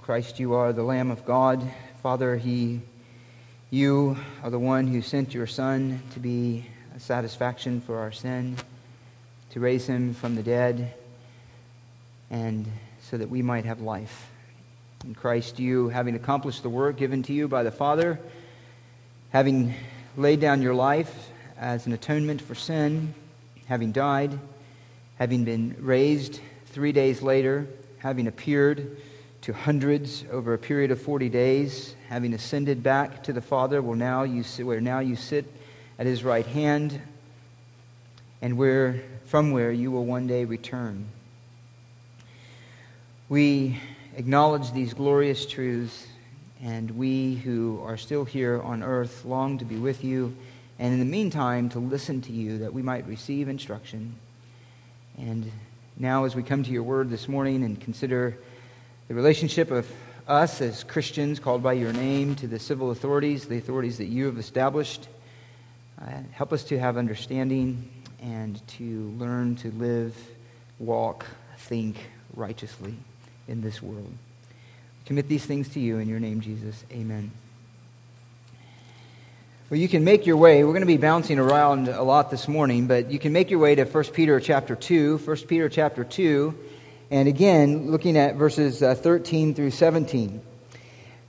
Christ, you are the Lamb of God. Father, he, you are the one who sent your Son to be a satisfaction for our sin, to raise him from the dead, and so that we might have life. In Christ, you, having accomplished the work given to you by the Father, having laid down your life as an atonement for sin, having died, having been raised three days later, having appeared to hundreds over a period of 40 days, having ascended back to the Father, where now you sit, where now you sit at his right hand, and where from where you will one day return. We acknowledge these glorious truths, and we who are still here on earth long to be with you, and in the meantime to listen to you that we might receive instruction. And now, as we come to your word this morning and consider the relationship of us as Christians called by your name to the civil authorities, the authorities that you have established. Uh, help us to have understanding and to learn to live, walk, think righteously in this world. Commit these things to you in your name, Jesus. Amen. Well, you can make your way. We're going to be bouncing around a lot this morning, but you can make your way to 1 Peter chapter 2. 1 Peter chapter 2 and again, looking at verses uh, 13 through 17.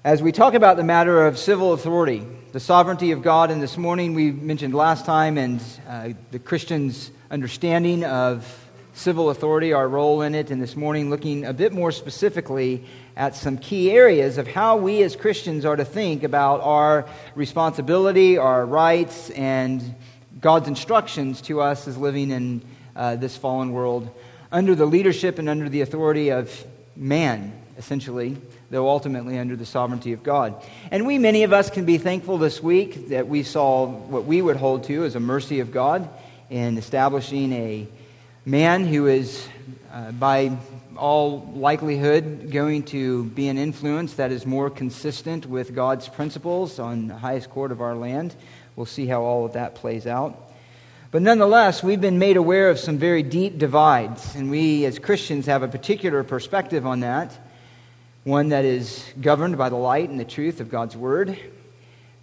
As we talk about the matter of civil authority, the sovereignty of God, and this morning we mentioned last time, and uh, the Christian's understanding of civil authority, our role in it, and this morning looking a bit more specifically at some key areas of how we as Christians are to think about our responsibility, our rights, and God's instructions to us as living in uh, this fallen world under the leadership and under the authority of man, essentially, though ultimately under the sovereignty of God. And we, many of us, can be thankful this week that we saw what we would hold to as a mercy of God in establishing a man who is, uh, by all likelihood, going to be an influence that is more consistent with God's principles on the highest court of our land. We'll see how all of that plays out. But nonetheless, we've been made aware of some very deep divides, and we as Christians have a particular perspective on that, one that is governed by the light and the truth of God's Word.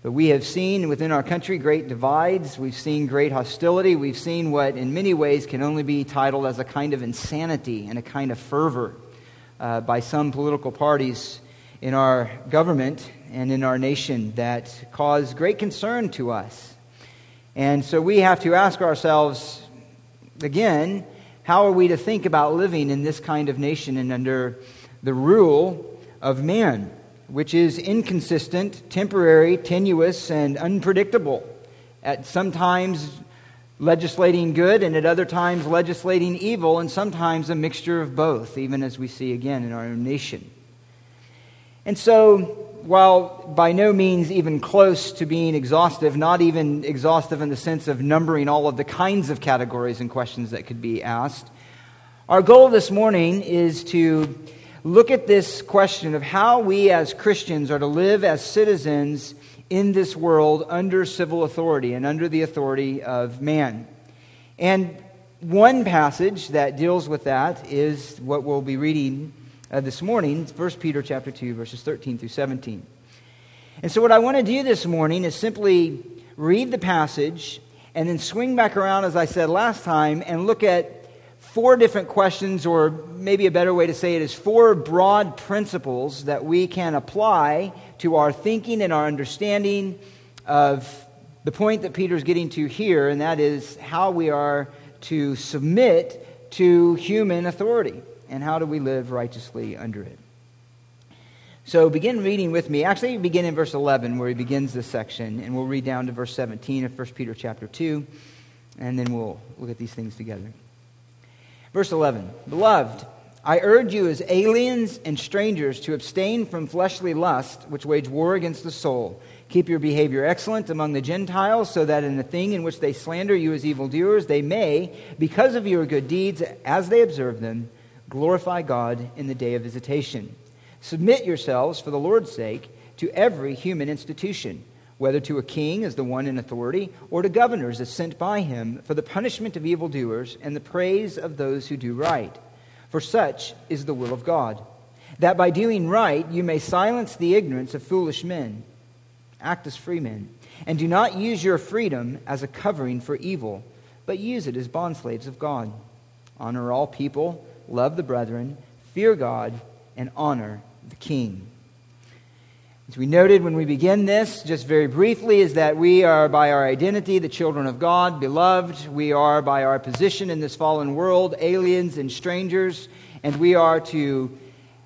But we have seen within our country great divides. We've seen great hostility. We've seen what, in many ways, can only be titled as a kind of insanity and a kind of fervor uh, by some political parties in our government and in our nation that cause great concern to us. And so we have to ask ourselves again, how are we to think about living in this kind of nation and under the rule of man, which is inconsistent, temporary, tenuous, and unpredictable? At sometimes legislating good, and at other times legislating evil, and sometimes a mixture of both, even as we see again in our own nation. And so while by no means even close to being exhaustive, not even exhaustive in the sense of numbering all of the kinds of categories and questions that could be asked, our goal this morning is to look at this question of how we as Christians are to live as citizens in this world under civil authority and under the authority of man. And one passage that deals with that is what we'll be reading uh, this morning, 1 Peter chapter 2, verses 13 through 17. And so what I want to do this morning is simply read the passage and then swing back around, as I said last time, and look at four different questions, or maybe a better way to say it is four broad principles that we can apply to our thinking and our understanding of the point that Peter's getting to here, and that is how we are to submit to human authority and how do we live righteously under it. So begin reading with me. Actually, begin in verse 11 where he begins this section, and we'll read down to verse 17 of 1 Peter chapter 2, and then we'll look at these things together. Verse 11 Beloved, I urge you as aliens and strangers to abstain from fleshly lust, which wage war against the soul. Keep your behavior excellent among the Gentiles, so that in the thing in which they slander you as evildoers, they may, because of your good deeds, as they observe them, Glorify God in the day of visitation. Submit yourselves, for the Lord's sake, to every human institution, whether to a king as the one in authority, or to governors as sent by him for the punishment of evildoers and the praise of those who do right. For such is the will of God. that by doing right you may silence the ignorance of foolish men. Act as free men, and do not use your freedom as a covering for evil, but use it as bondslaves of God. Honor all people, love the brethren, fear God, and honor the king. As we noted when we begin this, just very briefly, is that we are by our identity the children of God, beloved. We are by our position in this fallen world, aliens and strangers, and we are to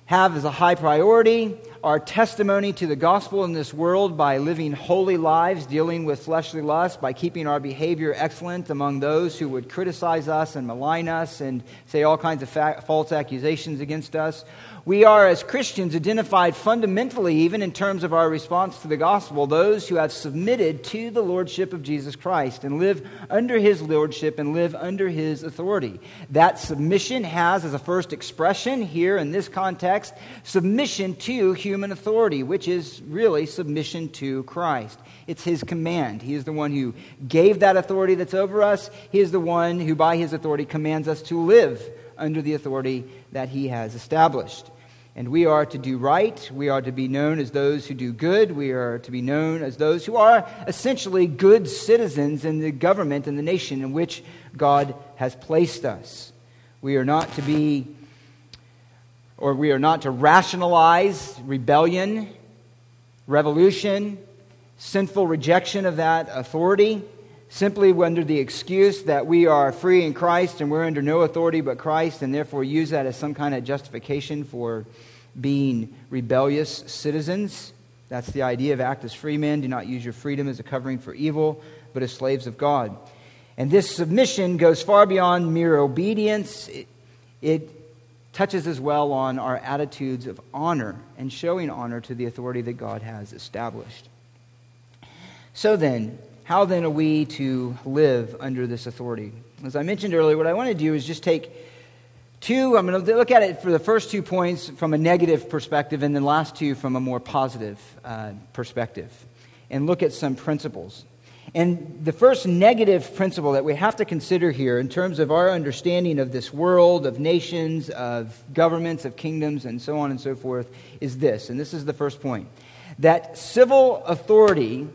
have as a high priority our testimony to the gospel in this world by living holy lives, dealing with fleshly lust, by keeping our behavior excellent among those who would criticize us and malign us and say all kinds of fa- false accusations against us. We are, as Christians, identified fundamentally, even in terms of our response to the gospel, those who have submitted to the lordship of Jesus Christ and live under his lordship and live under his authority. That submission has, as a first expression here in this context, submission to human authority, which is really submission to Christ. It's his command. He is the one who gave that authority that's over us. He is the one who, by his authority, commands us to live under the authority that he has established. And we are to do right. We are to be known as those who do good. We are to be known as those who are essentially good citizens in the government and the nation in which God has placed us. We are not to be, or we are not to rationalize rebellion, revolution, sinful rejection of that authority simply under the excuse that we are free in Christ and we're under no authority but Christ, and therefore use that as some kind of justification for being rebellious citizens. That's the idea of act as free men. Do not use your freedom as a covering for evil, but as slaves of God. And this submission goes far beyond mere obedience. It, it touches as well on our attitudes of honor and showing honor to the authority that God has established. So then, how then are we to live under this authority? As I mentioned earlier, what I want to do is just take two, I'm going to look at it for the first two points from a negative perspective, and then last two from a more positive uh, perspective, and look at some principles. And the first negative principle that we have to consider here, in terms of our understanding of this world, of nations, of governments, of kingdoms, and so on and so forth, is this. And this is the first point that civil authority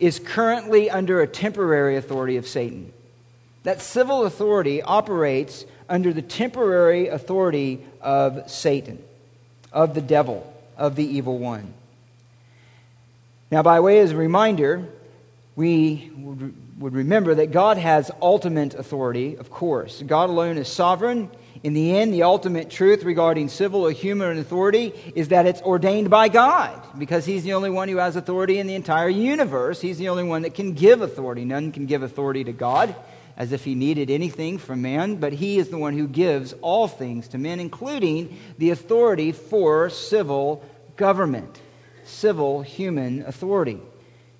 is currently under a temporary authority of Satan. That civil authority operates under the temporary authority of Satan, of the devil, of the evil one. Now, by way of a reminder, we would remember that God has ultimate authority, of course. God alone is sovereign. In the end, the ultimate truth regarding civil or human authority is that it's ordained by God because He's the only one who has authority in the entire universe. He's the only one that can give authority. None can give authority to God as if He needed anything from man, but He is the one who gives all things to men, including the authority for civil government, civil human authority.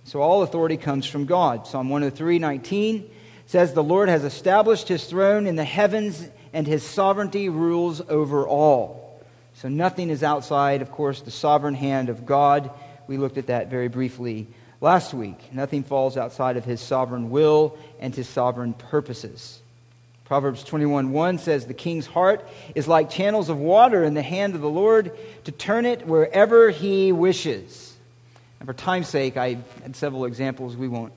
So all authority comes from God. Psalm 103 19 says, The Lord has established His throne in the heavens and his sovereignty rules over all. So nothing is outside, of course, the sovereign hand of God. We looked at that very briefly last week. Nothing falls outside of his sovereign will and his sovereign purposes. Proverbs 21 1 says, The king's heart is like channels of water in the hand of the Lord to turn it wherever he wishes. And for time's sake, I had several examples we won't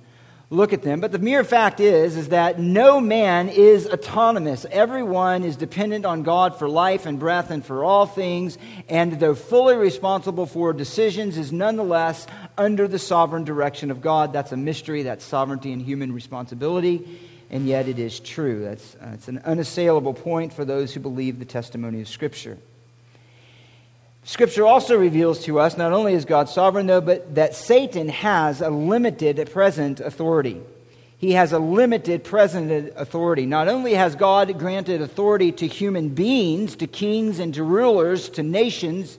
look at them. But the mere fact is, is that no man is autonomous. Everyone is dependent on God for life and breath and for all things, and though fully responsible for decisions, is nonetheless under the sovereign direction of God. That's a mystery. That's sovereignty and human responsibility. And yet it is true. That's, uh, it's an unassailable point for those who believe the testimony of Scripture. Scripture also reveals to us not only is God sovereign, though, but that Satan has a limited present authority. He has a limited present authority. Not only has God granted authority to human beings, to kings and to rulers, to nations,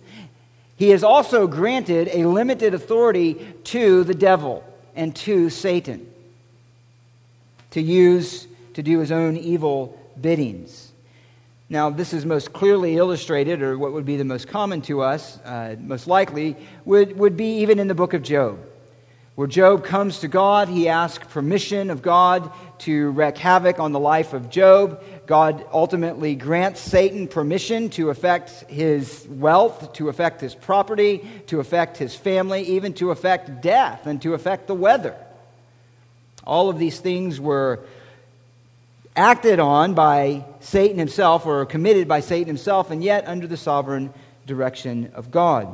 he has also granted a limited authority to the devil and to Satan to use to do his own evil biddings. Now, this is most clearly illustrated, or what would be the most common to us, uh, most likely, would, would be even in the book of Job. Where Job comes to God, he asks permission of God to wreak havoc on the life of Job. God ultimately grants Satan permission to affect his wealth, to affect his property, to affect his family, even to affect death and to affect the weather. All of these things were acted on by Satan himself or committed by Satan himself, and yet under the sovereign direction of God.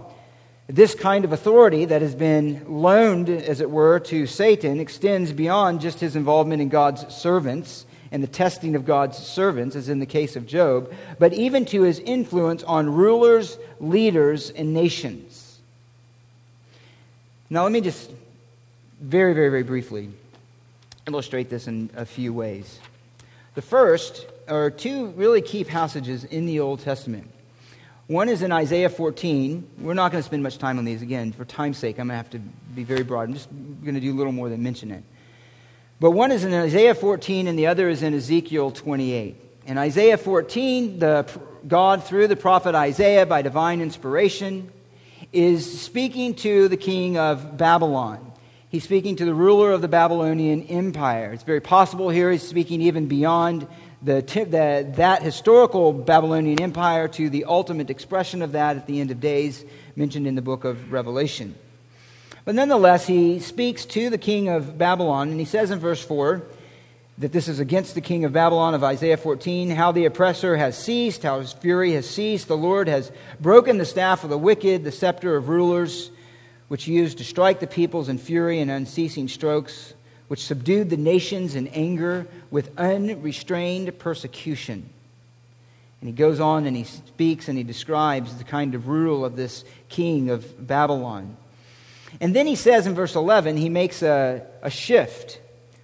This kind of authority that has been loaned, as it were, to Satan extends beyond just his involvement in God's servants and the testing of God's servants, as in the case of Job, but even to his influence on rulers, leaders, and nations. Now, let me just very, very, very briefly illustrate this in a few ways. The first are two really key passages in the Old Testament. One is in Isaiah 14. We're not going to spend much time on these again. For time's sake, I'm going to have to be very broad. I'm just going to do a little more than mention it. But one is in Isaiah 14, and the other is in Ezekiel 28. In Isaiah 14, the, God, through the prophet Isaiah, by divine inspiration, is speaking to the king of Babylon. He's speaking to the ruler of the Babylonian Empire. It's very possible here he's speaking even beyond the, the, that historical Babylonian Empire to the ultimate expression of that at the end of days, mentioned in the book of Revelation. But nonetheless, he speaks to the king of Babylon, and he says in verse 4 that this is against the king of Babylon of Isaiah 14, how the oppressor has ceased, how his fury has ceased. The Lord has broken the staff of the wicked, the scepter of rulers which used to strike the peoples in fury and unceasing strokes, which subdued the nations in anger with unrestrained persecution. And he goes on and he speaks and he describes the kind of rule of this king of Babylon. And then he says in verse 11, he makes a, a shift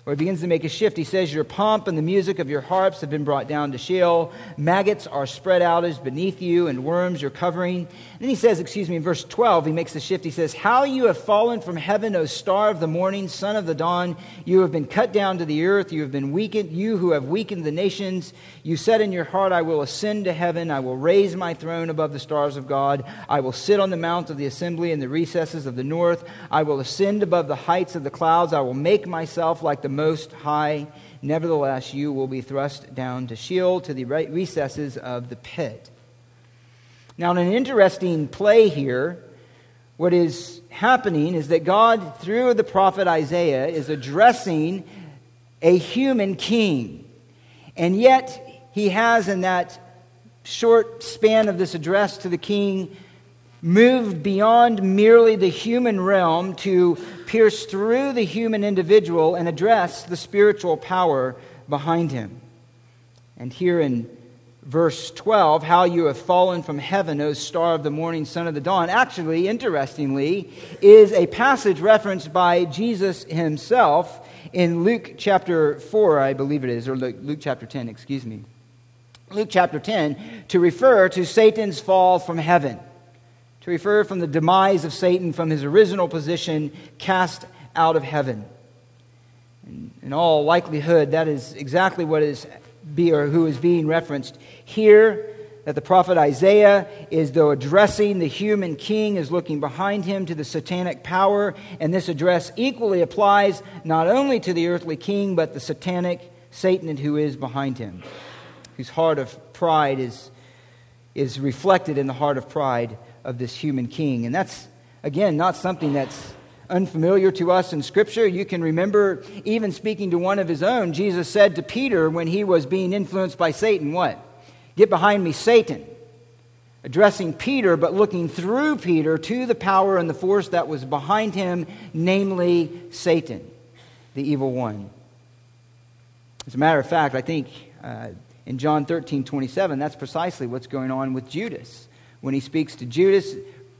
or he begins to make a shift. He says, Your pomp and the music of your harps have been brought down to Sheol. Maggots are spread out as beneath you, and worms your covering. And then he says, excuse me, in verse 12, he makes the shift. He says, How you have fallen from heaven, O star of the morning, son of the dawn. You have been cut down to the earth. You have been weakened. You who have weakened the nations. You said in your heart, I will ascend to heaven. I will raise my throne above the stars of God. I will sit on the mount of the assembly in the recesses of the north. I will ascend above the heights of the clouds. I will make myself like the most High. Nevertheless, you will be thrust down to Sheol, to the right recesses of the pit. Now, in an interesting play here, what is happening is that God, through the prophet Isaiah, is addressing a human king. And yet, he has in that short span of this address to the king moved beyond merely the human realm to pierce through the human individual and address the spiritual power behind him. And here in verse 12, how you have fallen from heaven, O star of the morning, son of the dawn, actually, interestingly, is a passage referenced by Jesus himself in Luke chapter 4, I believe it is, or Luke chapter 10, excuse me. Luke chapter 10, to refer to Satan's fall from heaven to refer from the demise of Satan from his original position cast out of heaven. In all likelihood, that is exactly what is be, or who is being referenced here. That the prophet Isaiah is, though addressing the human king, is looking behind him to the satanic power. And this address equally applies not only to the earthly king, but the satanic Satan who is behind him, whose heart of pride is, is reflected in the heart of pride of this human king. And that's, again, not something that's unfamiliar to us in Scripture. You can remember, even speaking to one of his own, Jesus said to Peter when he was being influenced by Satan, What? Get behind me, Satan. Addressing Peter, but looking through Peter to the power and the force that was behind him, namely Satan, the evil one. As a matter of fact, I think uh, in John 13 27, that's precisely what's going on with Judas. When he speaks to Judas,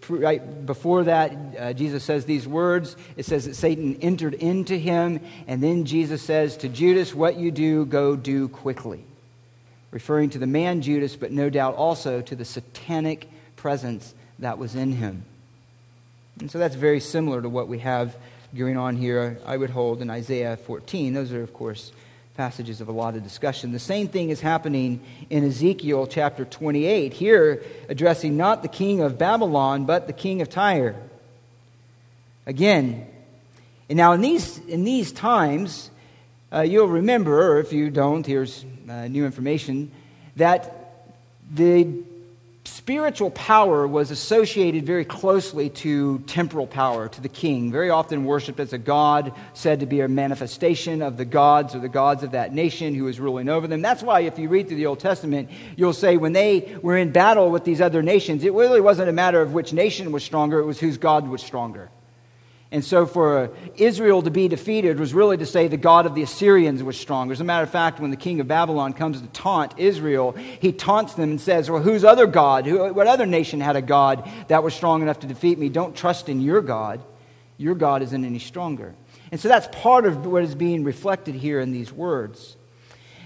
right before that, uh, Jesus says these words. It says that Satan entered into him, and then Jesus says to Judas, What you do, go do quickly. Referring to the man Judas, but no doubt also to the satanic presence that was in him. And so that's very similar to what we have going on here, I would hold, in Isaiah 14. Those are, of course, passages of a lot of discussion. The same thing is happening in Ezekiel chapter 28, here addressing not the king of Babylon, but the king of Tyre. Again, and now in these, in these times, Uh, you'll remember, or if you don't, here's uh, new information, that the spiritual power was associated very closely to temporal power, to the king, very often worshiped as a god, said to be a manifestation of the gods or the gods of that nation who was ruling over them. That's why, if you read through the Old Testament, you'll say when they were in battle with these other nations, it really wasn't a matter of which nation was stronger, it was whose God was stronger. And so for Israel to be defeated was really to say the God of the Assyrians was stronger. As a matter of fact, when the king of Babylon comes to taunt Israel, he taunts them and says, Well, whose other God? What other nation had a God that was strong enough to defeat me? Don't trust in your God. Your God isn't any stronger. And so that's part of what is being reflected here in these words.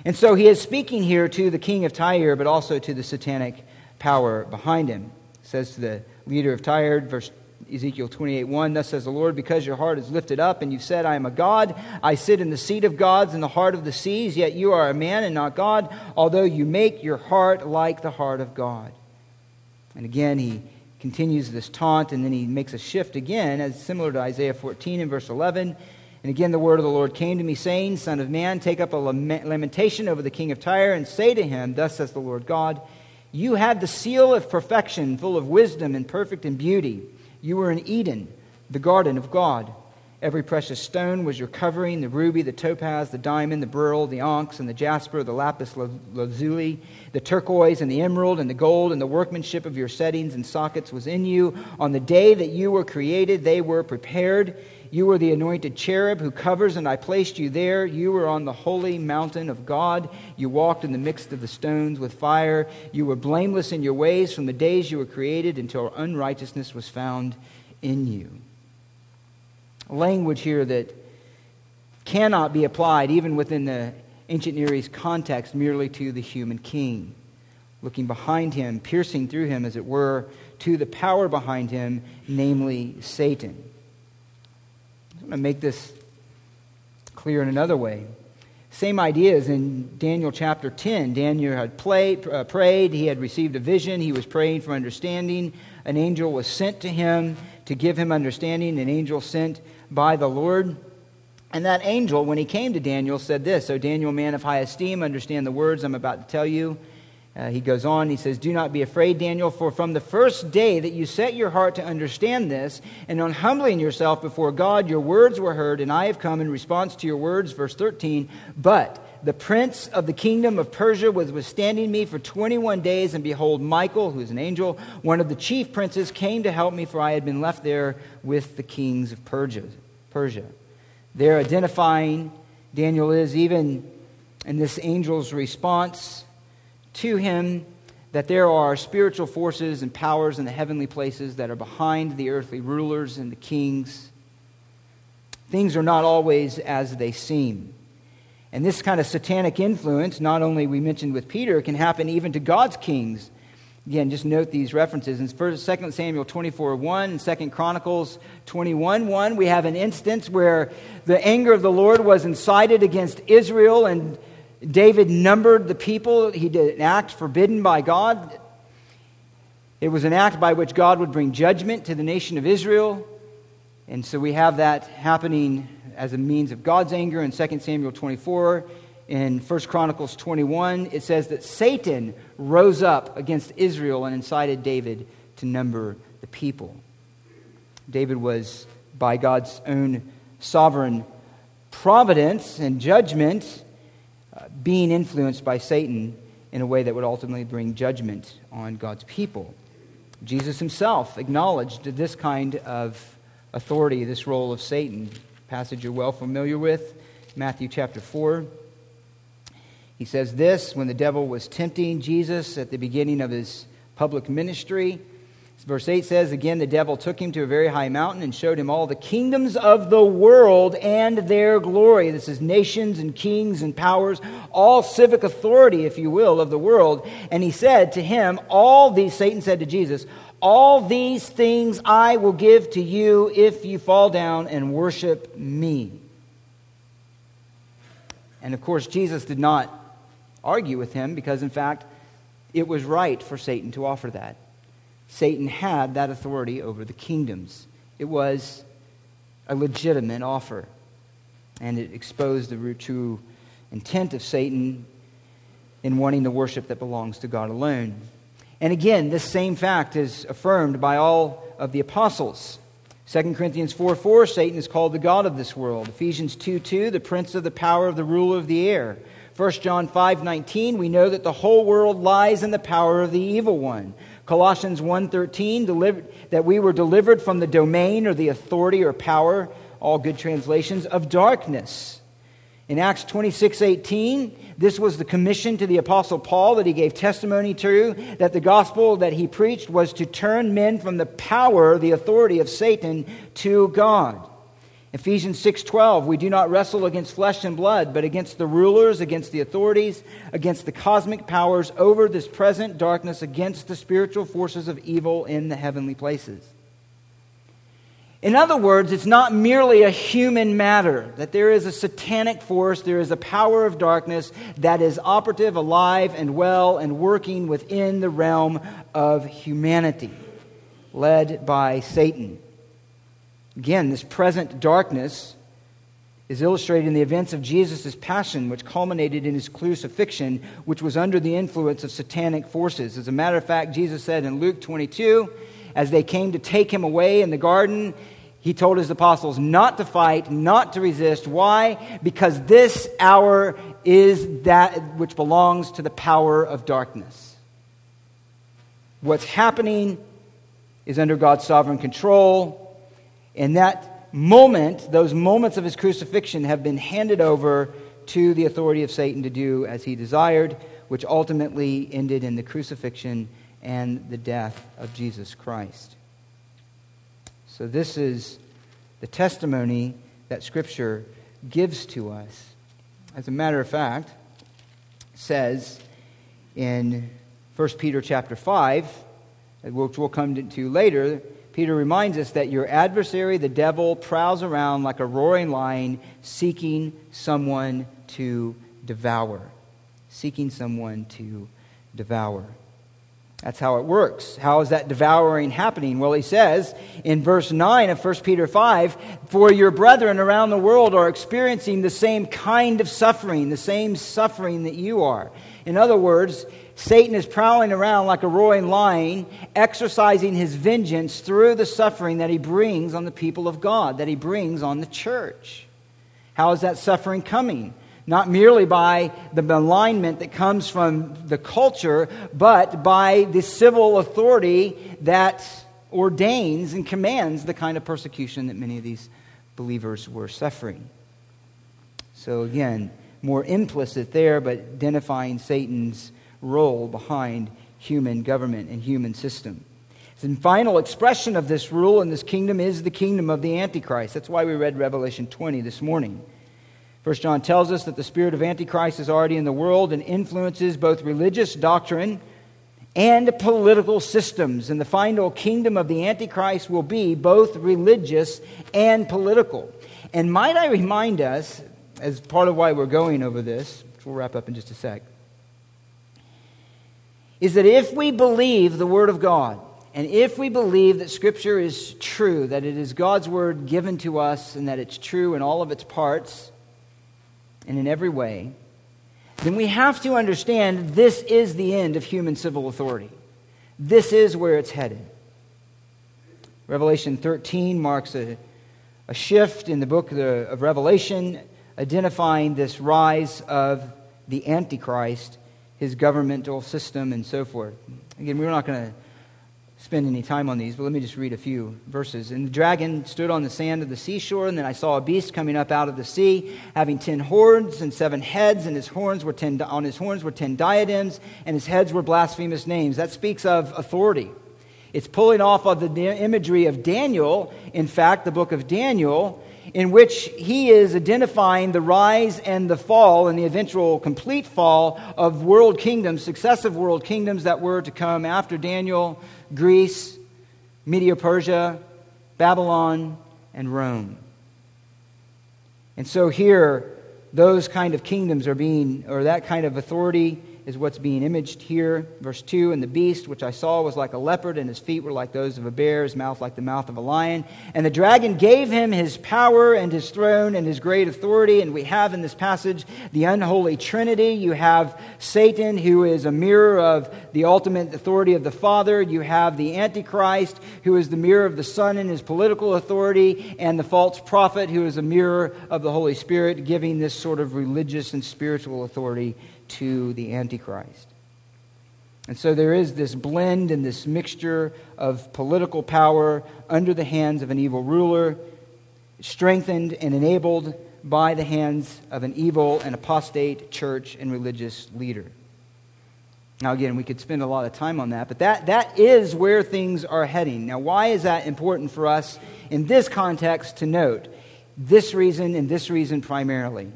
And so he is speaking here to the king of Tyre, but also to the satanic power behind him. He says to the leader of Tyre, verse Ezekiel 28 1, Thus says the Lord, because your heart is lifted up, and you've said, I am a God, I sit in the seat of gods in the heart of the seas, yet you are a man and not God, although you make your heart like the heart of God. And again, he continues this taunt, and then he makes a shift again, as similar to Isaiah 14 and verse 11. And again, the word of the Lord came to me, saying, Son of man, take up a lamentation over the king of Tyre, and say to him, Thus says the Lord God, You had the seal of perfection, full of wisdom and perfect in beauty. You were in Eden, the garden of God. Every precious stone was your covering the ruby, the topaz, the diamond, the beryl, the onyx, and the jasper, the lapis lazuli, the turquoise, and the emerald, and the gold, and the workmanship of your settings and sockets was in you. On the day that you were created, they were prepared. You were the anointed cherub who covers, and I placed you there. You were on the holy mountain of God. You walked in the midst of the stones with fire. You were blameless in your ways from the days you were created until unrighteousness was found in you language here that cannot be applied, even within the ancient Near East context, merely to the human king. Looking behind him, piercing through him, as it were, to the power behind him, namely Satan. To make this clear in another way. Same ideas in Daniel chapter 10. Daniel had played, uh, prayed, he had received a vision, he was praying for understanding. An angel was sent to him to give him understanding. An angel sent by the Lord. And that angel, when he came to Daniel, said this So, Daniel, man of high esteem, understand the words I'm about to tell you. Uh, he goes on, he says, Do not be afraid, Daniel, for from the first day that you set your heart to understand this, and on humbling yourself before God, your words were heard, and I have come in response to your words. Verse 13. But the prince of the kingdom of Persia was withstanding me for 21 days, and behold, Michael, who is an angel, one of the chief princes, came to help me, for I had been left there with the kings of Persia. Persia. They're identifying Daniel is, even in this angel's response to him, that there are spiritual forces and powers in the heavenly places that are behind the earthly rulers and the kings. Things are not always as they seem. And this kind of satanic influence, not only we mentioned with Peter, can happen even to God's kings. Again, just note these references. In 2 Samuel 24 1 and 2 Chronicles 21 1, we have an instance where the anger of the Lord was incited against Israel, and David numbered the people. He did an act forbidden by God. It was an act by which God would bring judgment to the nation of Israel. And so we have that happening as a means of God's anger in 2 Samuel 24. In 1 Chronicles 21, it says that Satan rose up against Israel and incited David to number the people. David was, by God's own sovereign providence and judgment, being influenced by Satan in a way that would ultimately bring judgment on God's people. Jesus himself acknowledged this kind of authority, this role of Satan passage you're well familiar with, Matthew chapter 4. He says this when the devil was tempting Jesus at the beginning of his public ministry. Verse 8 says, Again, the devil took him to a very high mountain and showed him all the kingdoms of the world and their glory. This is nations and kings and powers, all civic authority, if you will, of the world. And he said to him, All these, Satan said to Jesus, all these things I will give to you if you fall down and worship me. And of course, Jesus did not argue with him because, in fact, it was right for Satan to offer that. Satan had that authority over the kingdoms, it was a legitimate offer. And it exposed the true intent of Satan in wanting the worship that belongs to God alone. And again, this same fact is affirmed by all of the apostles. 2 Corinthians 4 4, Satan is called the God of this world. Ephesians 2 2, the prince of the power of the ruler of the air. 1 John 5 19, we know that the whole world lies in the power of the evil one. Colossians 1 13, that we were delivered from the domain or the authority or power, all good translations, of darkness in Acts 26:18, this was the commission to the Apostle Paul that he gave testimony to, that the gospel that he preached was to turn men from the power, the authority of Satan to God. Ephesians 6:12 We do not wrestle against flesh and blood but against the rulers against the authorities against the cosmic powers over this present darkness against the spiritual forces of evil in the heavenly places. In other words, it's not merely a human matter, that there is a satanic force, there is a power of darkness that is operative, alive, and well, and working within the realm of humanity, led by Satan. Again, this present darkness is illustrated in the events of Jesus' passion, which culminated in his crucifixion, which was under the influence of satanic forces. As a matter of fact, Jesus said in Luke 22, as they came to take him away in the garden, he told his apostles not to fight, not to resist. Why? Because this hour is that which belongs to the power of darkness. What's happening is under God's sovereign control. And that moment, those moments of his crucifixion, have been handed over to the authority of Satan to do as he desired, which ultimately ended in the crucifixion and the death of Jesus Christ. So, this is the testimony that Scripture gives to us. As a matter of fact, says in 1 Peter chapter 5, which we'll come to later, Peter reminds us that your adversary, the devil, prowls around like a roaring lion seeking someone to devour. Seeking someone to devour. That's how it works. How is that devouring happening? Well, he says in verse 9 of 1 Peter 5 For your brethren around the world are experiencing the same kind of suffering, the same suffering that you are. In other words, Satan is prowling around like a roaring lion, exercising his vengeance through the suffering that he brings on the people of God, that he brings on the church. How is that suffering coming? not merely by the malignment that comes from the culture, but by the civil authority that ordains and commands the kind of persecution that many of these believers were suffering. So, again, more implicit there, but identifying Satan's role behind human government and human system. The final expression of this rule in this kingdom is the kingdom of the Antichrist. That's why we read Revelation 20 this morning. First John tells us that the spirit of Antichrist is already in the world and influences both religious doctrine and political systems. And the final kingdom of the Antichrist will be both religious and political. And might I remind us, as part of why we're going over this, which we'll wrap up in just a sec, is that if we believe the Word of God, and if we believe that Scripture is true, that it is God's Word given to us, and that it's true in all of its parts, and in every way, then we have to understand this is the end of human civil authority. This is where it's headed. Revelation 13 marks a, a shift in the book of, the, of Revelation, identifying this rise of the Antichrist, his governmental system, and so forth. Again, we're not going to spend any time on these, but let me just read a few verses. And the dragon stood on the sand of the seashore, and then I saw a beast coming up out of the sea, having ten horns and seven heads, and his horns were ten, on his horns were ten diadems, and his heads were blasphemous names. That speaks of authority. It's pulling off of the imagery of Daniel, in fact, the book of Daniel, in which he is identifying the rise and the fall and the eventual complete fall of world kingdoms, successive world kingdoms that were to come after Daniel, Greece, Media Persia, Babylon, and Rome. And so here, those kind of kingdoms are being, or that kind of authority is what's being imaged here. Verse 2 And the beast which I saw was like a leopard, and his feet were like those of a bear, his mouth like the mouth of a lion. And the dragon gave him his power and his throne and his great authority. And we have in this passage the unholy trinity. You have Satan, who is a mirror of the ultimate authority of the Father. You have the Antichrist, who is the mirror of the Son and his political authority. And the false prophet, who is a mirror of the Holy Spirit, giving this sort of religious and spiritual authority to the Antichrist. And so there is this blend and this mixture of political power under the hands of an evil ruler, strengthened and enabled by the hands of an evil and apostate church and religious leader. Now, again, we could spend a lot of time on that, but that, that is where things are heading. Now, why is that important for us in this context to note? This reason and this reason primarily.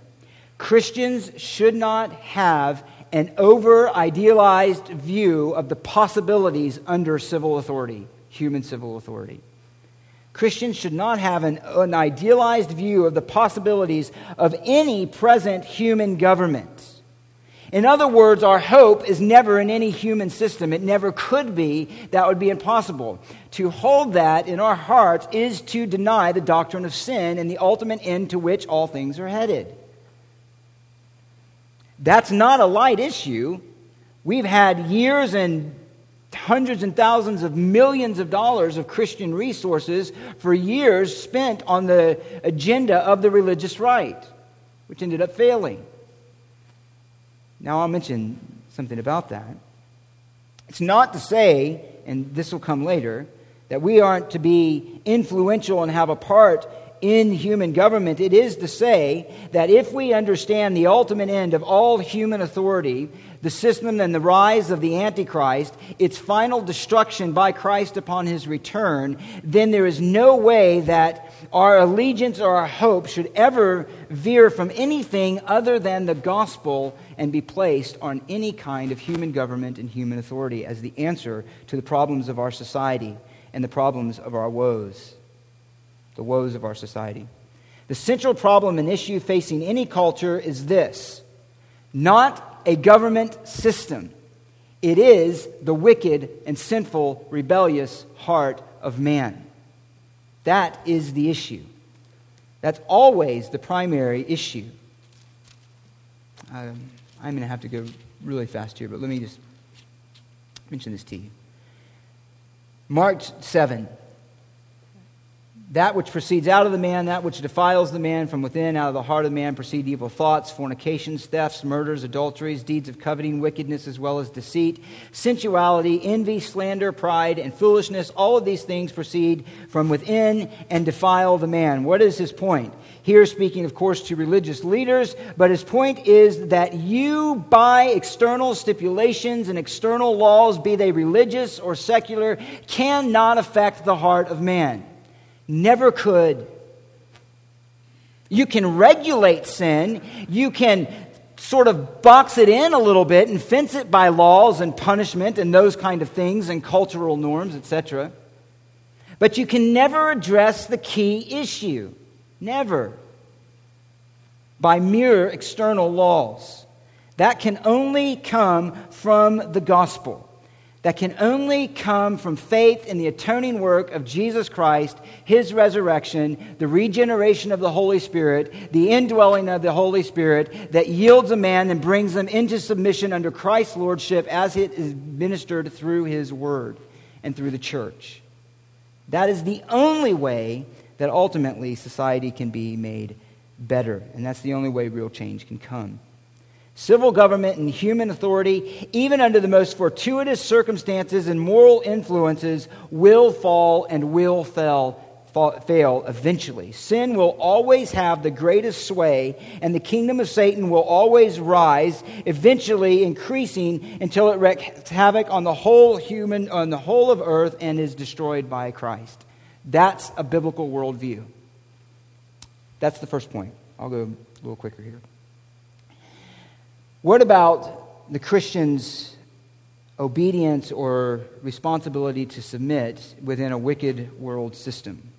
Christians should not have an over idealized view of the possibilities under civil authority, human civil authority. Christians should not have an, an, idealized view of the possibilities of any present human government. In other words, our hope is never in any human system. It never could be. That would be impossible. To hold that in our hearts is to deny the doctrine of sin and the ultimate end to which all things are headed. That's not a light issue. We've had years and hundreds and thousands of millions of dollars of Christian resources for years spent on the agenda of the religious right, which ended up failing. Now, I'll mention something about that. It's not to say, and this will come later, that we aren't to be influential and have a part in human government, it is to say that if we understand the ultimate end of all human authority, the system and the rise of the Antichrist, its final destruction by Christ upon his return, then there is no way that our allegiance or our hope should ever veer from anything other than the gospel and be placed on any kind of human government and human authority as the answer to the problems of our society and the problems of our woes the woes of our society. The central problem and issue facing any culture is this not a government system, it is the wicked and sinful, rebellious heart of man. That is the issue. That's always the primary issue. Um, I'm going to have to go really fast here, but let me just mention this to you. Mark 7, that which proceeds out of the man, that which defiles the man from within, out of the heart of the man proceed evil thoughts, fornications, thefts, murders, adulteries, deeds of coveting, wickedness, as well as deceit, sensuality, envy, slander, pride, and foolishness. All of these things proceed from within and defile the man. What is his point? Here, speaking, of course, to religious leaders, but his point is that you, by external stipulations and external laws, be they religious or secular, cannot affect the heart of man. Never could. You can regulate sin. You can sort of box it in a little bit and fence it by laws and punishment and those kind of things and cultural norms, etc. But you can never address the key issue. Never. By mere external laws. That can only come from the gospel that can only come from faith in the atoning work of Jesus Christ, his resurrection, the regeneration of the Holy Spirit, the indwelling of the Holy Spirit that yields a man and brings them into submission under Christ's lordship as it is ministered through his word and through the church. That is the only way that ultimately society can be made better, and that's the only way real change can come. Civil government and human authority, even under the most fortuitous circumstances and moral influences, will fall and will fail, fail eventually. Sin will always have the greatest sway, and the kingdom of Satan will always rise, eventually increasing until it wreaks havoc on the whole human, on the whole of earth, and is destroyed by Christ. That's a biblical worldview. That's the first point. I'll go a little quicker here. What about the Christian's obedience or responsibility to submit within a wicked world system?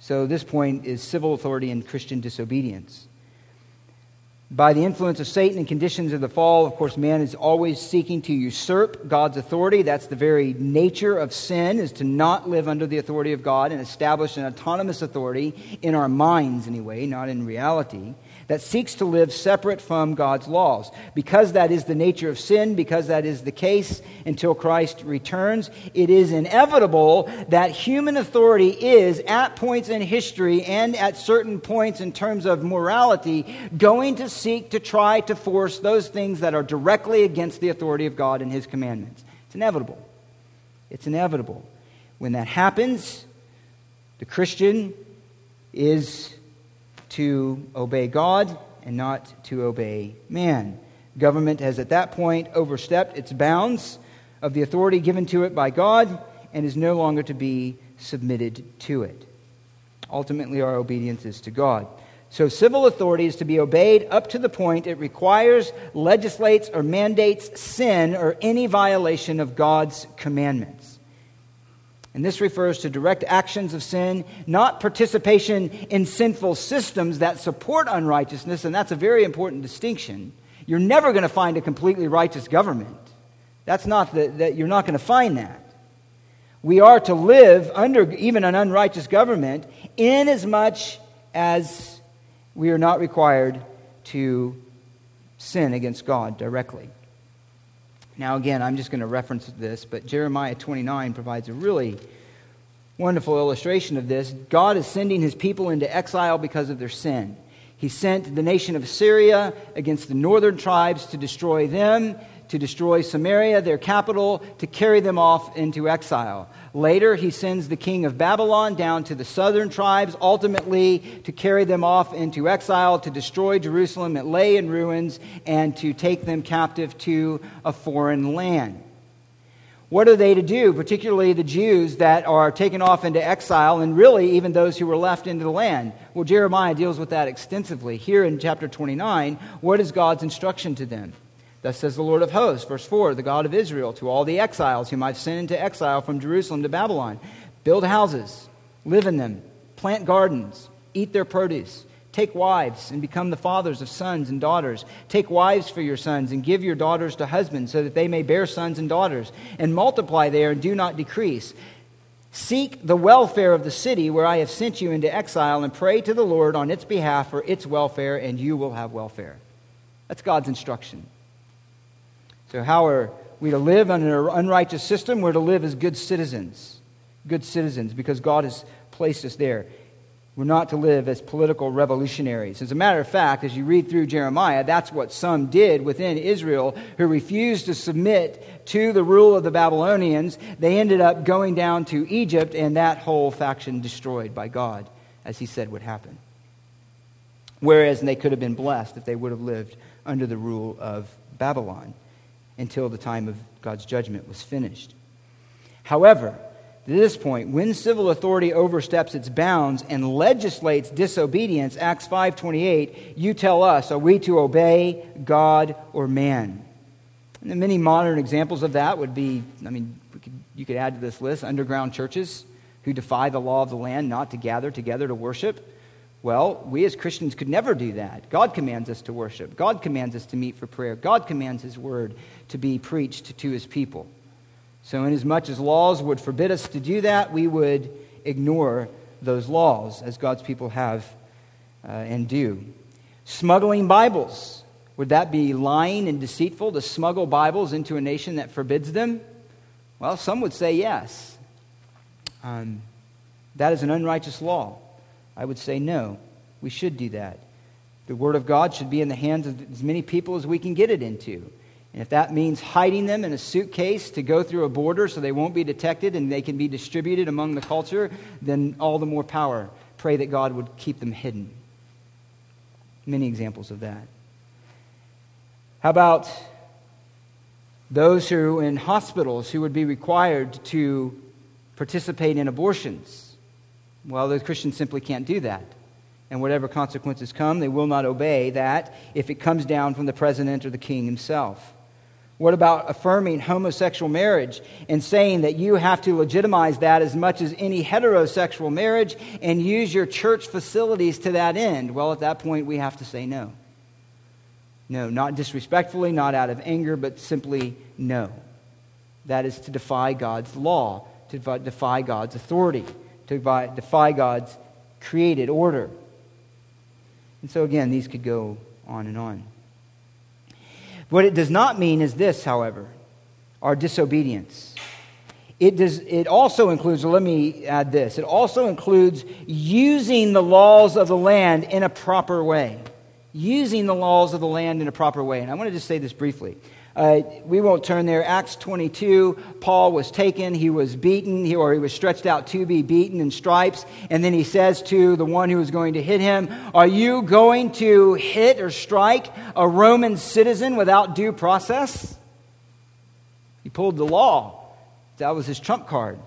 So, this point is civil authority and Christian disobedience. By the influence of Satan and conditions of the fall, of course, man is always seeking to usurp God's authority. That's the very nature of sin, is to not live under the authority of God and establish an autonomous authority in our minds, anyway, not in reality that seeks to live separate from God's laws. Because that is the nature of sin, because that is the case until Christ returns, it is inevitable that human authority is, at points in history and at certain points in terms of morality, going to seek to try to force those things that are directly against the authority of God and His commandments. It's inevitable. It's inevitable. When that happens, the Christian is to obey God and not to obey man. Government has at that point overstepped its bounds of the authority given to it by God and is no longer to be submitted to it. Ultimately, our obedience is to God. So, civil authority is to be obeyed up to the point it requires, legislates, or mandates sin or any violation of God's commandments. And this refers to direct actions of sin, not participation in sinful systems that support unrighteousness, and that's a very important distinction. You're never going to find a completely righteous government. That's not that you're not going to find that. We are to live under even an unrighteous government in as much as we are not required to sin against God directly. Now, again, I'm just going to reference this, but Jeremiah 29 provides a really wonderful illustration of this. God is sending his people into exile because of their sin. He sent the nation of Assyria against the northern tribes to destroy them, to destroy Samaria, their capital, to carry them off into exile. Later, he sends the king of Babylon down to the southern tribes, ultimately to carry them off into exile, to destroy Jerusalem. It lay in ruins, and to take them captive to a foreign land. What are they to do, particularly the Jews that are taken off into exile, and really even those who were left into the land? Well, Jeremiah deals with that extensively. Here in chapter 29, what is God's instruction to them? Thus says the Lord of hosts, verse 4 the God of Israel, to all the exiles whom I've sent into exile from Jerusalem to Babylon build houses, live in them, plant gardens, eat their produce. Take wives and become the fathers of sons and daughters. Take wives for your sons and give your daughters to husbands so that they may bear sons and daughters. And multiply there and do not decrease. Seek the welfare of the city where I have sent you into exile and pray to the Lord on its behalf for its welfare, and you will have welfare. That's God's instruction. So, how are we to live under an unrighteous system? We're to live as good citizens. Good citizens, because God has placed us there. We're not to live as political revolutionaries. As a matter of fact, as you read through Jeremiah, that's what some did within Israel who refused to submit to the rule of the Babylonians. They ended up going down to Egypt, and that whole faction destroyed by God, as he said would happen. Whereas they could have been blessed if they would have lived under the rule of Babylon until the time of God's judgment was finished. However, to this point, when civil authority oversteps its bounds and legislates disobedience, Acts 5:28, you tell us, are we to obey God or man? And the many modern examples of that would be, I mean, could, you could add to this list underground churches who defy the law of the land not to gather together to worship. Well, we as Christians could never do that. God commands us to worship. God commands us to meet for prayer. God commands His word to be preached to His people. So, inasmuch as laws would forbid us to do that, we would ignore those laws as God's people have uh, and do. Smuggling Bibles. Would that be lying and deceitful to smuggle Bibles into a nation that forbids them? Well, some would say yes. Um, that is an unrighteous law. I would say no. We should do that. The Word of God should be in the hands of as many people as we can get it into. And if that means hiding them in a suitcase to go through a border so they won't be detected and they can be distributed among the culture, then all the more power. Pray that God would keep them hidden. Many examples of that. How about those who in hospitals who would be required to participate in abortions? Well, the Christians simply can't do that. And whatever consequences come, they will not obey that if it comes down from the president or the king himself. What about affirming homosexual marriage and saying that you have to legitimize that as much as any heterosexual marriage and use your church facilities to that end? Well, at that point, we have to say no. No, not disrespectfully, not out of anger, but simply no. That is to defy God's law, to defy God's authority, to defy God's created order. And so, again, these could go on and on. What it does not mean is this, however, our disobedience. It, does, it also includes, let me add this, it also includes using the laws of the land in a proper way. Using the laws of the land in a proper way. And I want to just say this briefly. Uh, we won't turn there. Acts 22, Paul was taken, he was beaten, he, or he was stretched out to be beaten in stripes. And then he says to the one who was going to hit him, Are you going to hit or strike a Roman citizen without due process? He pulled the law. That was his trump card.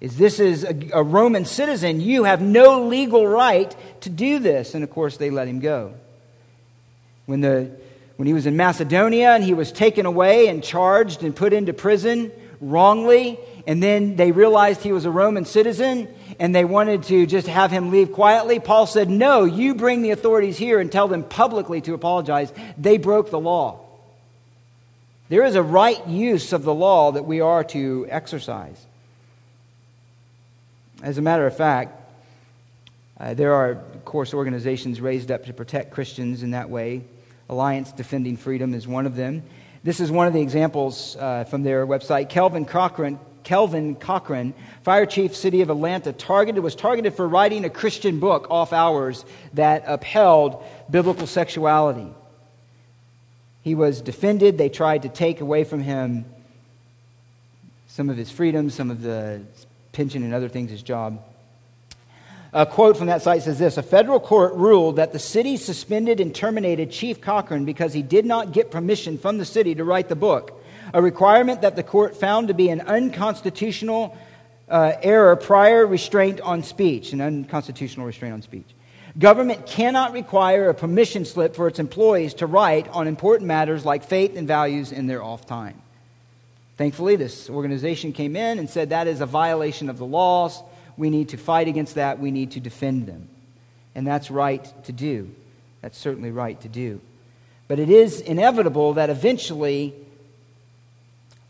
Is this is a, a Roman citizen, you have no legal right to do this. And of course, they let him go. When the when he was in Macedonia and he was taken away and charged and put into prison wrongly. And then they realized he was a Roman citizen and they wanted to just have him leave quietly. Paul said, No, you bring the authorities here and tell them publicly to apologize. They broke the law. There is a right use of the law that we are to exercise. As a matter of fact, uh, there are, of course, organizations raised up to protect Christians in that way. Alliance Defending Freedom is one of them. This is one of the examples uh, from their website. Kelvin Cochran, Kelvin Cochran, fire chief, city of Atlanta, targeted was targeted for writing a Christian book off hours that upheld biblical sexuality. He was defended. They tried to take away from him some of his freedom, some of the pension and other things, his job. A quote from that site says this A federal court ruled that the city suspended and terminated Chief Cochran because he did not get permission from the city to write the book, a requirement that the court found to be an unconstitutional uh, error prior restraint on speech, an unconstitutional restraint on speech. Government cannot require a permission slip for its employees to write on important matters like faith and values in their off time. Thankfully, this organization came in and said that is a violation of the laws we need to fight against that. We need to defend them. And that's right to do. That's certainly right to do. But it is inevitable that eventually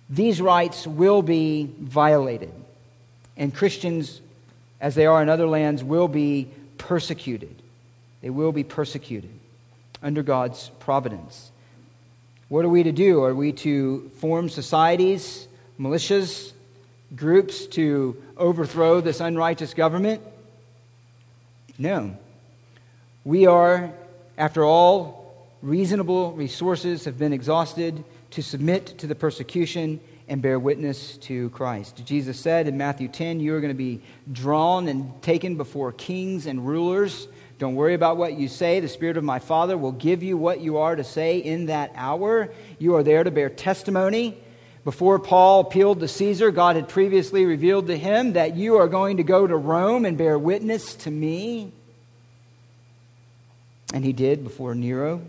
these rights will be violated. And Christians, as they are in other lands, will be persecuted. They will be persecuted under God's providence. What are we to do? Are we to form societies, militias, groups to overthrow this unrighteous government? No. We are, after all reasonable resources have been exhausted, to submit to the persecution and bear witness to Christ. Jesus said in Matthew 10, You are going to be drawn and taken before kings and rulers. Don't worry about what you say. The Spirit of my Father will give you what you are to say in that hour. You are there to bear testimony. Before Paul appealed to Caesar, God had previously revealed to him that you are going to go to Rome and bear witness to me. And he did before Nero.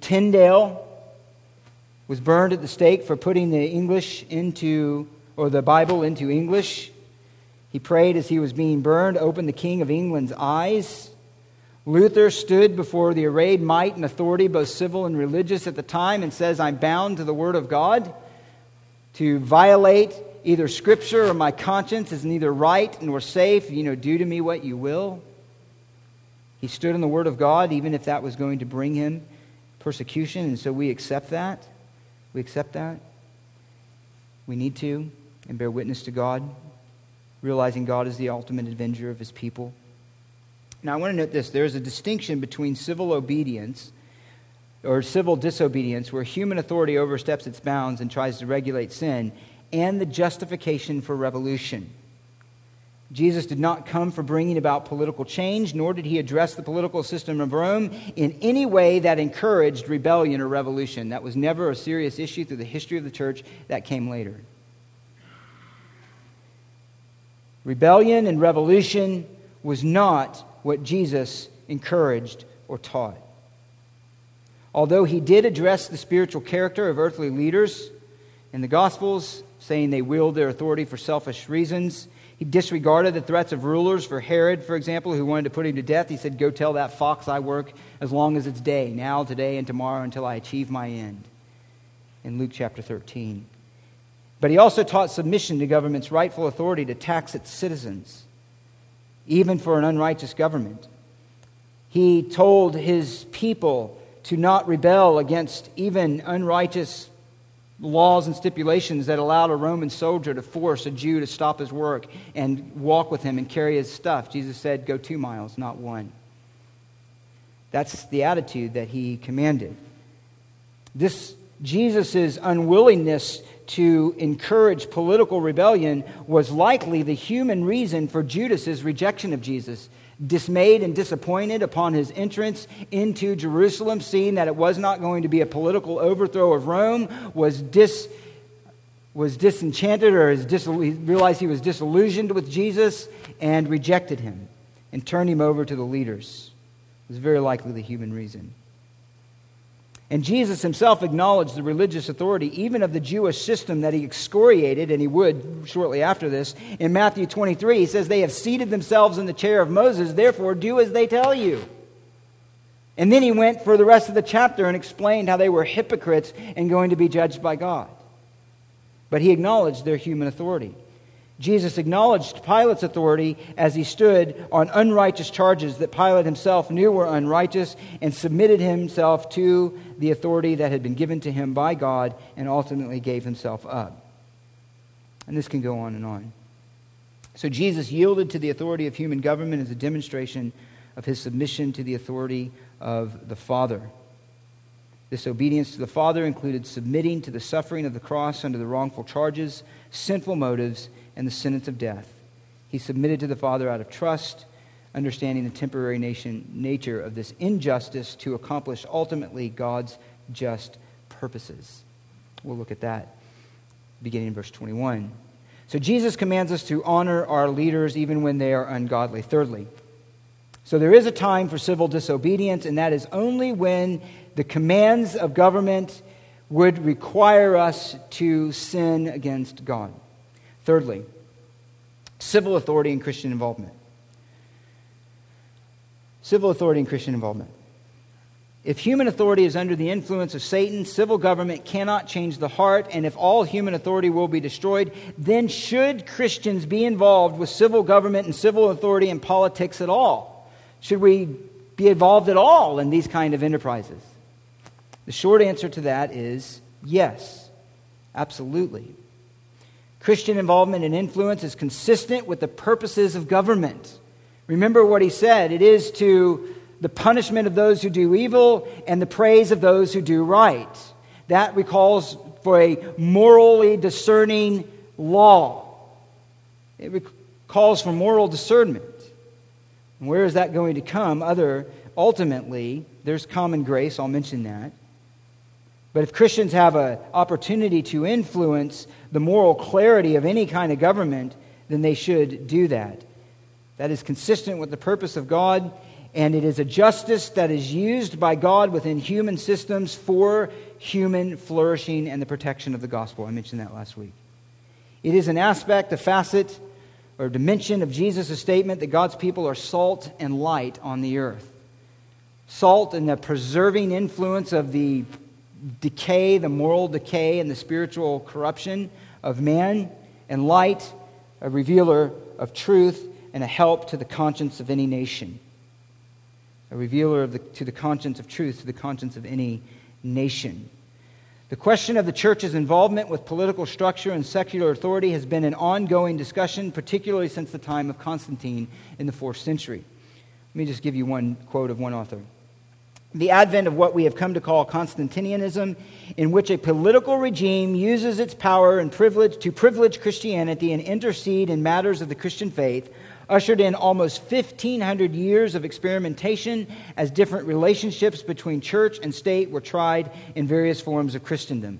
Tyndale was burned at the stake for putting the English into, or the Bible into English. He prayed as he was being burned, opened the King of England's eyes. Luther stood before the arrayed might and authority, both civil and religious, at the time and says, I'm bound to the Word of God. To violate either Scripture or my conscience is neither right nor safe. You know, do to me what you will. He stood in the Word of God, even if that was going to bring him persecution, and so we accept that. We accept that. We need to and bear witness to God, realizing God is the ultimate avenger of his people. Now, I want to note this there is a distinction between civil obedience or civil disobedience, where human authority oversteps its bounds and tries to regulate sin, and the justification for revolution. Jesus did not come for bringing about political change, nor did he address the political system of Rome in any way that encouraged rebellion or revolution. That was never a serious issue through the history of the church. That came later. Rebellion and revolution was not what Jesus encouraged or taught. Although he did address the spiritual character of earthly leaders in the Gospels, saying they wield their authority for selfish reasons. He disregarded the threats of rulers for Herod, for example, who wanted to put him to death. He said, Go tell that fox I work as long as it's day, now, today, and tomorrow, until I achieve my end. In Luke chapter 13. But he also taught submission to government's rightful authority to tax its citizens, even for an unrighteous government. He told his people to not rebel against even unrighteous laws and stipulations that allowed a Roman soldier to force a Jew to stop his work and walk with him and carry his stuff. Jesus said, Go two miles, not one. That's the attitude that he commanded. This Jesus' unwillingness to encourage political rebellion was likely the human reason for Judas's rejection of Jesus. Dismayed and disappointed upon his entrance into Jerusalem, seeing that it was not going to be a political overthrow of Rome, was dis, was disenchanted or dis, realized he was disillusioned with Jesus and rejected him and turned him over to the leaders. It was very likely the human reason. And Jesus himself acknowledged the religious authority, even of the Jewish system that he excoriated, and he would shortly after this. In Matthew 23, he says, They have seated themselves in the chair of Moses, therefore do as they tell you. And then he went for the rest of the chapter and explained how they were hypocrites and going to be judged by God. But he acknowledged their human authority. Jesus acknowledged Pilate's authority as he stood on unrighteous charges that Pilate himself knew were unrighteous and submitted himself to the authority that had been given to him by God and ultimately gave himself up. And this can go on and on. So Jesus yielded to the authority of human government as a demonstration of his submission to the authority of the Father. This obedience to the Father included submitting to the suffering of the cross under the wrongful charges, sinful motives, and the sentence of death. He submitted to the Father out of trust, understanding the temporary nation, nature of this injustice to accomplish ultimately God's just purposes. We'll look at that beginning in verse 21. So Jesus commands us to honor our leaders even when they are ungodly. Thirdly, so there is a time for civil disobedience, and that is only when the commands of government would require us to sin against God. Thirdly, civil authority and Christian involvement. Civil authority and Christian involvement. If human authority is under the influence of Satan, civil government cannot change the heart, and if all human authority will be destroyed, then should Christians be involved with civil government and civil authority and politics at all? Should we be involved at all in these kind of enterprises? The short answer to that is yes, absolutely. Christian involvement and influence is consistent with the purposes of government. Remember what he said it is to the punishment of those who do evil and the praise of those who do right. That recalls for a morally discerning law. It calls for moral discernment. And where is that going to come? Other, ultimately, there's common grace, I'll mention that. But if Christians have an opportunity to influence the moral clarity of any kind of government, then they should do that. That is consistent with the purpose of God, and it is a justice that is used by God within human systems for human flourishing and the protection of the gospel. I mentioned that last week. It is an aspect, a facet, or dimension of Jesus' statement that God's people are salt and light on the earth. Salt and the preserving influence of the decay, the moral decay, and the spiritual corruption of man, and light, a revealer of truth, and a help to the conscience of any nation. A revealer of the, to the conscience of truth, to the conscience of any nation. The question of the church's involvement with political structure and secular authority has been an ongoing discussion, particularly since the time of Constantine in the fourth century. Let me just give you one quote of one author the advent of what we have come to call Constantinianism, in which a political regime uses its power and privilege to privilege Christianity and intercede in matters of the Christian faith, ushered in almost 1,500 years of experimentation as different relationships between church and state were tried in various forms of Christendom.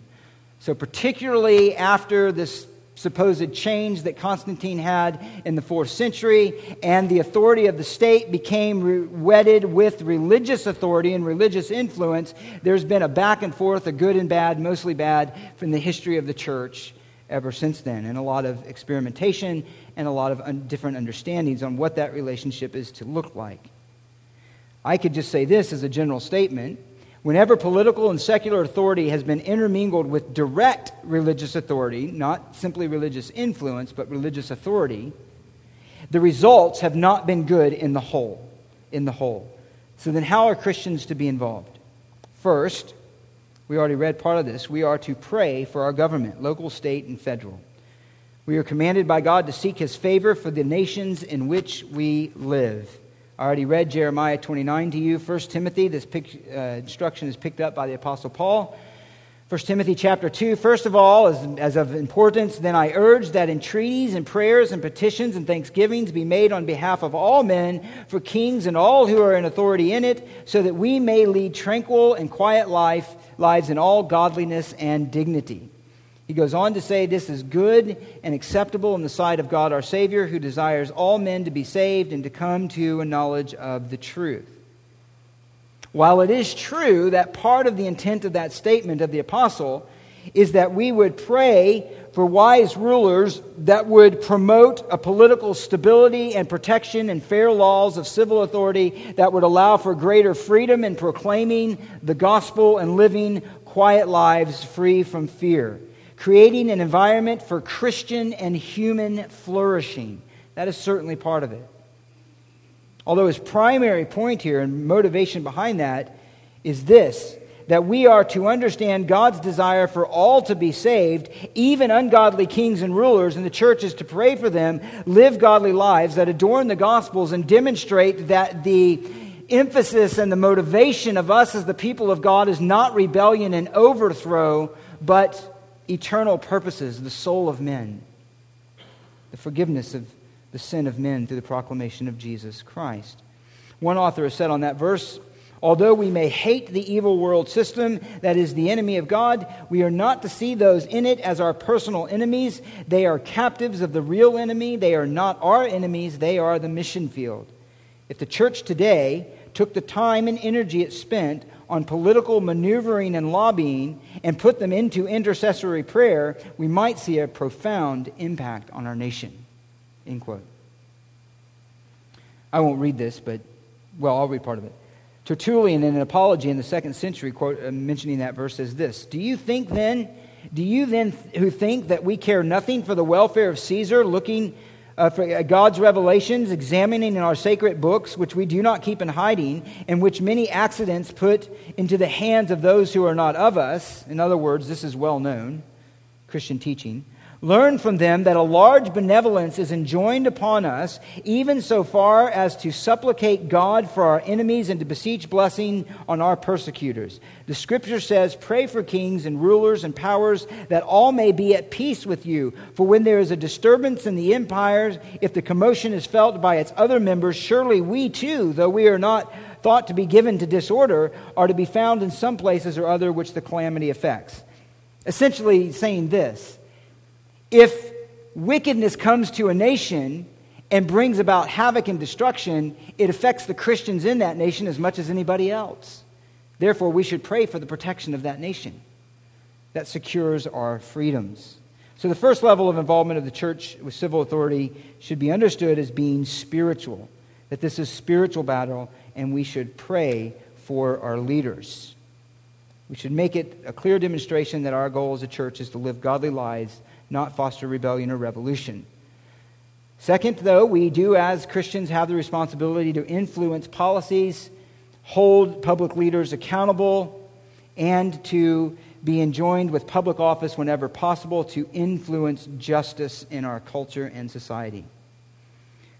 So, particularly after this supposed change that Constantine had in the fourth century, and the authority of the state became wedded with religious authority and religious influence. There's been a back and forth, a good and bad, mostly bad, from the history of the church ever since then, and a lot of experimentation and a lot of un- different understandings on what that relationship is to look like. I could just say this as a general statement. Whenever political and secular authority has been intermingled with direct religious authority, not simply religious influence, but religious authority, the results have not been good in the whole. In the whole. So then, how are Christians to be involved? First, we already read part of this. We are to pray for our government, local, state, and federal. We are commanded by God to seek his favor for the nations in which we live. I already read Jeremiah 29 to you. 1 Timothy, this pic, uh, instruction is picked up by the Apostle Paul. 1 Timothy chapter 2, first of all, as, as of importance, then I urge that entreaties and prayers and petitions and thanksgivings be made on behalf of all men, for kings and all who are in authority in it, so that we may lead tranquil and quiet life, lives in all godliness and dignity. He goes on to say, This is good and acceptable in the sight of God our Savior, who desires all men to be saved and to come to a knowledge of the truth. While it is true that part of the intent of that statement of the apostle is that we would pray for wise rulers that would promote a political stability and protection and fair laws of civil authority that would allow for greater freedom in proclaiming the gospel and living quiet lives free from fear creating an environment for Christian and human flourishing. That is certainly part of it. Although his primary point here and motivation behind that is this that we are to understand God's desire for all to be saved, even ungodly kings and rulers, and the church is to pray for them, live godly lives that adorn the Gospels and demonstrate that the emphasis and the motivation of us as the people of God is not rebellion and overthrow, but eternal purposes, the soul of men, the forgiveness of the sin of men through the proclamation of Jesus Christ. One author has said on that verse, Although we may hate the evil world system that is the enemy of God, we are not to see those in it as our personal enemies. They are captives of the real enemy. They are not our enemies, they are the mission field. If the church today took the time and energy it spent on political maneuvering and lobbying and put them into intercessory prayer, we might see a profound impact on our nation. End quote. I won't read this, but, well, I'll read part of it. Tertullian, in an apology in the second century, quote, uh, mentioning that verse, says this Do you think then, do you then who think that we care nothing for the welfare of Caesar, looking uh, for uh, God's revelations, examining in our sacred books, which we do not keep in hiding, and which many accidents put into the hands of those who are not of us. In other words, this is well known Christian teaching. Learn from them that a large benevolence is enjoined upon us, even so far as to supplicate God for our enemies and to beseech blessing on our persecutors. The scripture says, Pray for kings and rulers and powers, that all may be at peace with you. For when there is a disturbance in the empires, if the commotion is felt by its other members, surely we too, though we are not thought to be given to disorder, are to be found in some places or other which the calamity affects. Essentially saying this if wickedness comes to a nation and brings about havoc and destruction, it affects the Christians in that nation as much as anybody else. Therefore, we should pray for the protection of that nation that secures our freedoms. So, the first level of involvement of the church with civil authority should be understood as being spiritual, that this is spiritual battle, and we should pray for our leaders. We should make it a clear demonstration that our goal as a church is to live godly lives not foster rebellion or revolution. Second, though, we do as Christians have the responsibility to influence policies, hold public leaders accountable, and to be enjoined with public office whenever possible to influence justice in our culture and society.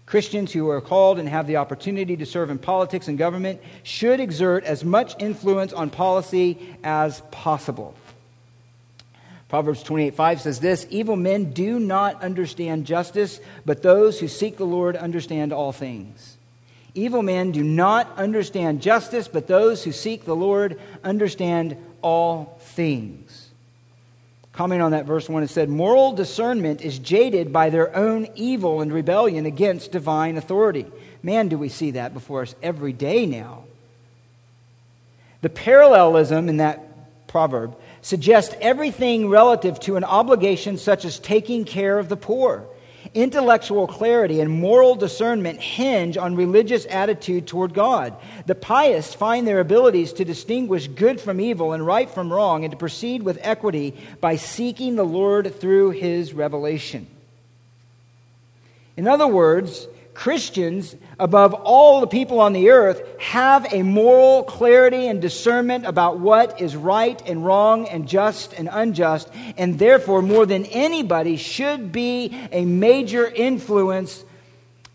Christians who are called and have the opportunity to serve in politics and government should exert as much influence on policy as possible. Proverbs 28 5 says this Evil men do not understand justice, but those who seek the Lord understand all things. Evil men do not understand justice, but those who seek the Lord understand all things. Comment on that verse 1, it said, Moral discernment is jaded by their own evil and rebellion against divine authority. Man, do we see that before us every day now. The parallelism in that proverb suggest everything relative to an obligation such as taking care of the poor. Intellectual clarity and moral discernment hinge on religious attitude toward God. The pious find their abilities to distinguish good from evil and right from wrong and to proceed with equity by seeking the Lord through his revelation. In other words, Christians, above all the people on the earth, have a moral clarity and discernment about what is right and wrong and just and unjust, and therefore, more than anybody, should be a major influence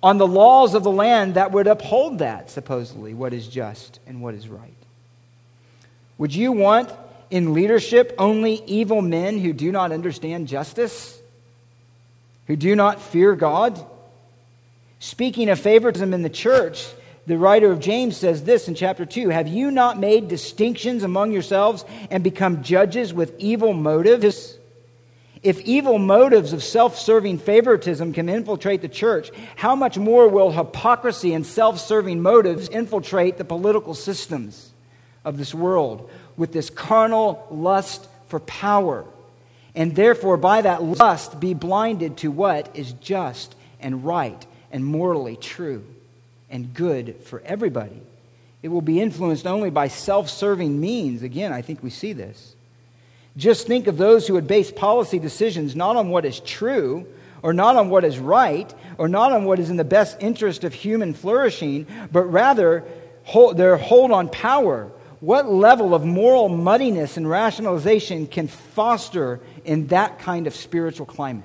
on the laws of the land that would uphold that, supposedly, what is just and what is right. Would you want in leadership only evil men who do not understand justice, who do not fear God? Speaking of favoritism in the church, the writer of James says this in chapter 2 Have you not made distinctions among yourselves and become judges with evil motives? If evil motives of self serving favoritism can infiltrate the church, how much more will hypocrisy and self serving motives infiltrate the political systems of this world with this carnal lust for power? And therefore, by that lust, be blinded to what is just and right and morally true and good for everybody. It will be influenced only by self serving means. Again, I think we see this. Just think of those who would base policy decisions not on what is true, or not on what is right, or not on what is in the best interest of human flourishing, but rather hold, their hold on power. What level of moral muddiness and rationalization can foster in that kind of spiritual climate?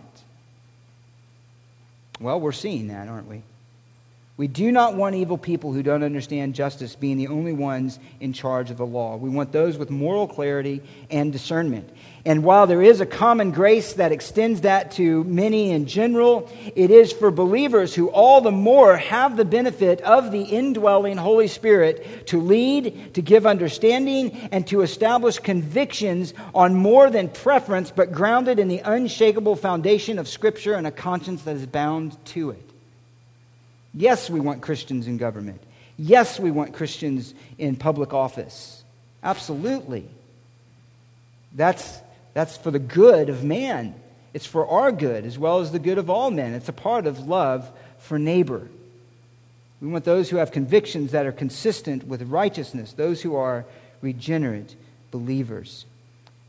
Well, we're seeing that, aren't we? We do not want evil people who don't understand justice being the only ones in charge of the law. We want those with moral clarity and discernment. And while there is a common grace that extends that to many in general, it is for believers who all the more have the benefit of the indwelling Holy Spirit to lead, to give understanding, and to establish convictions on more than preference, but grounded in the unshakable foundation of Scripture and a conscience that is bound to it. Yes, we want Christians in government. Yes, we want Christians in public office. Absolutely. That's, that's for the good of man. It's for our good as well as the good of all men. It's a part of love for neighbor. We want those who have convictions that are consistent with righteousness, those who are regenerate believers.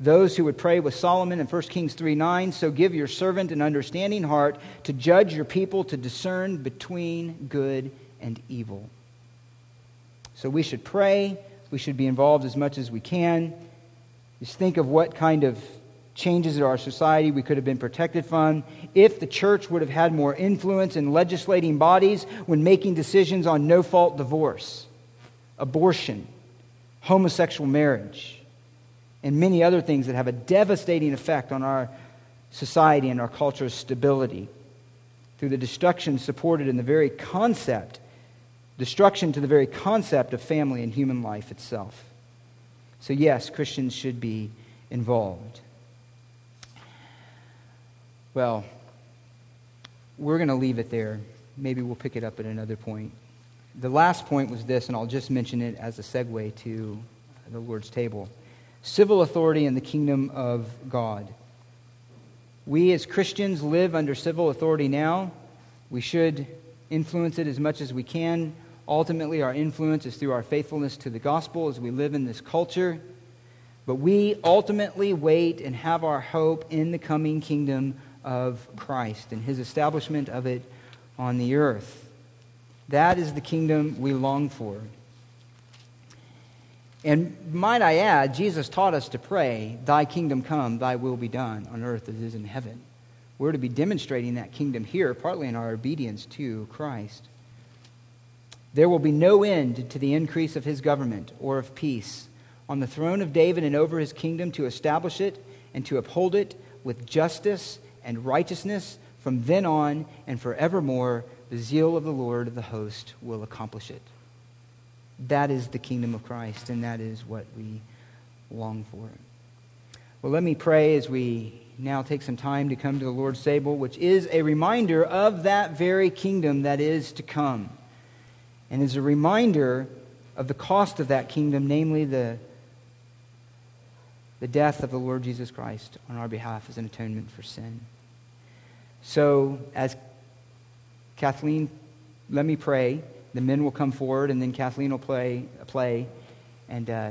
Those who would pray with Solomon in 1 Kings 3 9, so give your servant an understanding heart to judge your people, to discern between good and evil. So we should pray. We should be involved as much as we can. Just think of what kind of changes in our society we could have been protected from if the church would have had more influence in legislating bodies when making decisions on no fault divorce, abortion, homosexual marriage and many other things that have a devastating effect on our society and our culture's stability through the destruction supported in the very concept, destruction to the very concept of family and human life itself. So, yes, Christians should be involved. Well, we're going to leave it there. Maybe we'll pick it up at another point. The last point was this, and I'll just mention it as a segue to the Lord's table civil authority in the kingdom of God. We as Christians live under civil authority now. We should influence it as much as we can. Ultimately, our influence is through our faithfulness to the gospel as we live in this culture. But we ultimately wait and have our hope in the coming kingdom of Christ and his establishment of it on the earth. That is the kingdom we long for. And might I add, Jesus taught us to pray, Thy kingdom come, Thy will be done on earth as it is in heaven. We're to be demonstrating that kingdom here, partly in our obedience to Christ. There will be no end to the increase of his government or of peace on the throne of David and over his kingdom to establish it and to uphold it with justice and righteousness from then on and forevermore. The zeal of the Lord of the host will accomplish it. That is the kingdom of Christ, and that is what we long for. Well, let me pray as we now take some time to come to the Lord's table, which is a reminder of that very kingdom that is to come, and is a reminder of the cost of that kingdom, namely the the death of the Lord Jesus Christ on our behalf as an atonement for sin. So, as Kathleen, let me pray. The men will come forward, and then Kathleen will play, play and uh,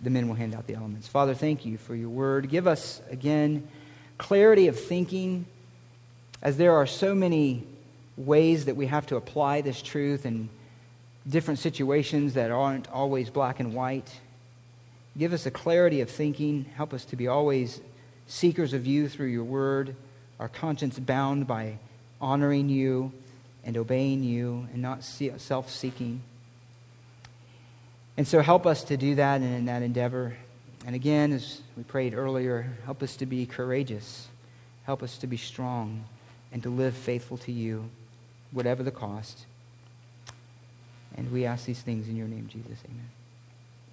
the men will hand out the elements. Father, thank you for your word. Give us, again, clarity of thinking, as there are so many ways that we have to apply this truth in different situations that aren't always black and white. Give us a clarity of thinking. Help us to be always seekers of you through your word, our conscience bound by honoring you and obeying you and not self seeking. And so help us to do that and in that endeavor. And again, as we prayed earlier, help us to be courageous. Help us to be strong and to live faithful to you, whatever the cost. And we ask these things in your name, Jesus. Amen.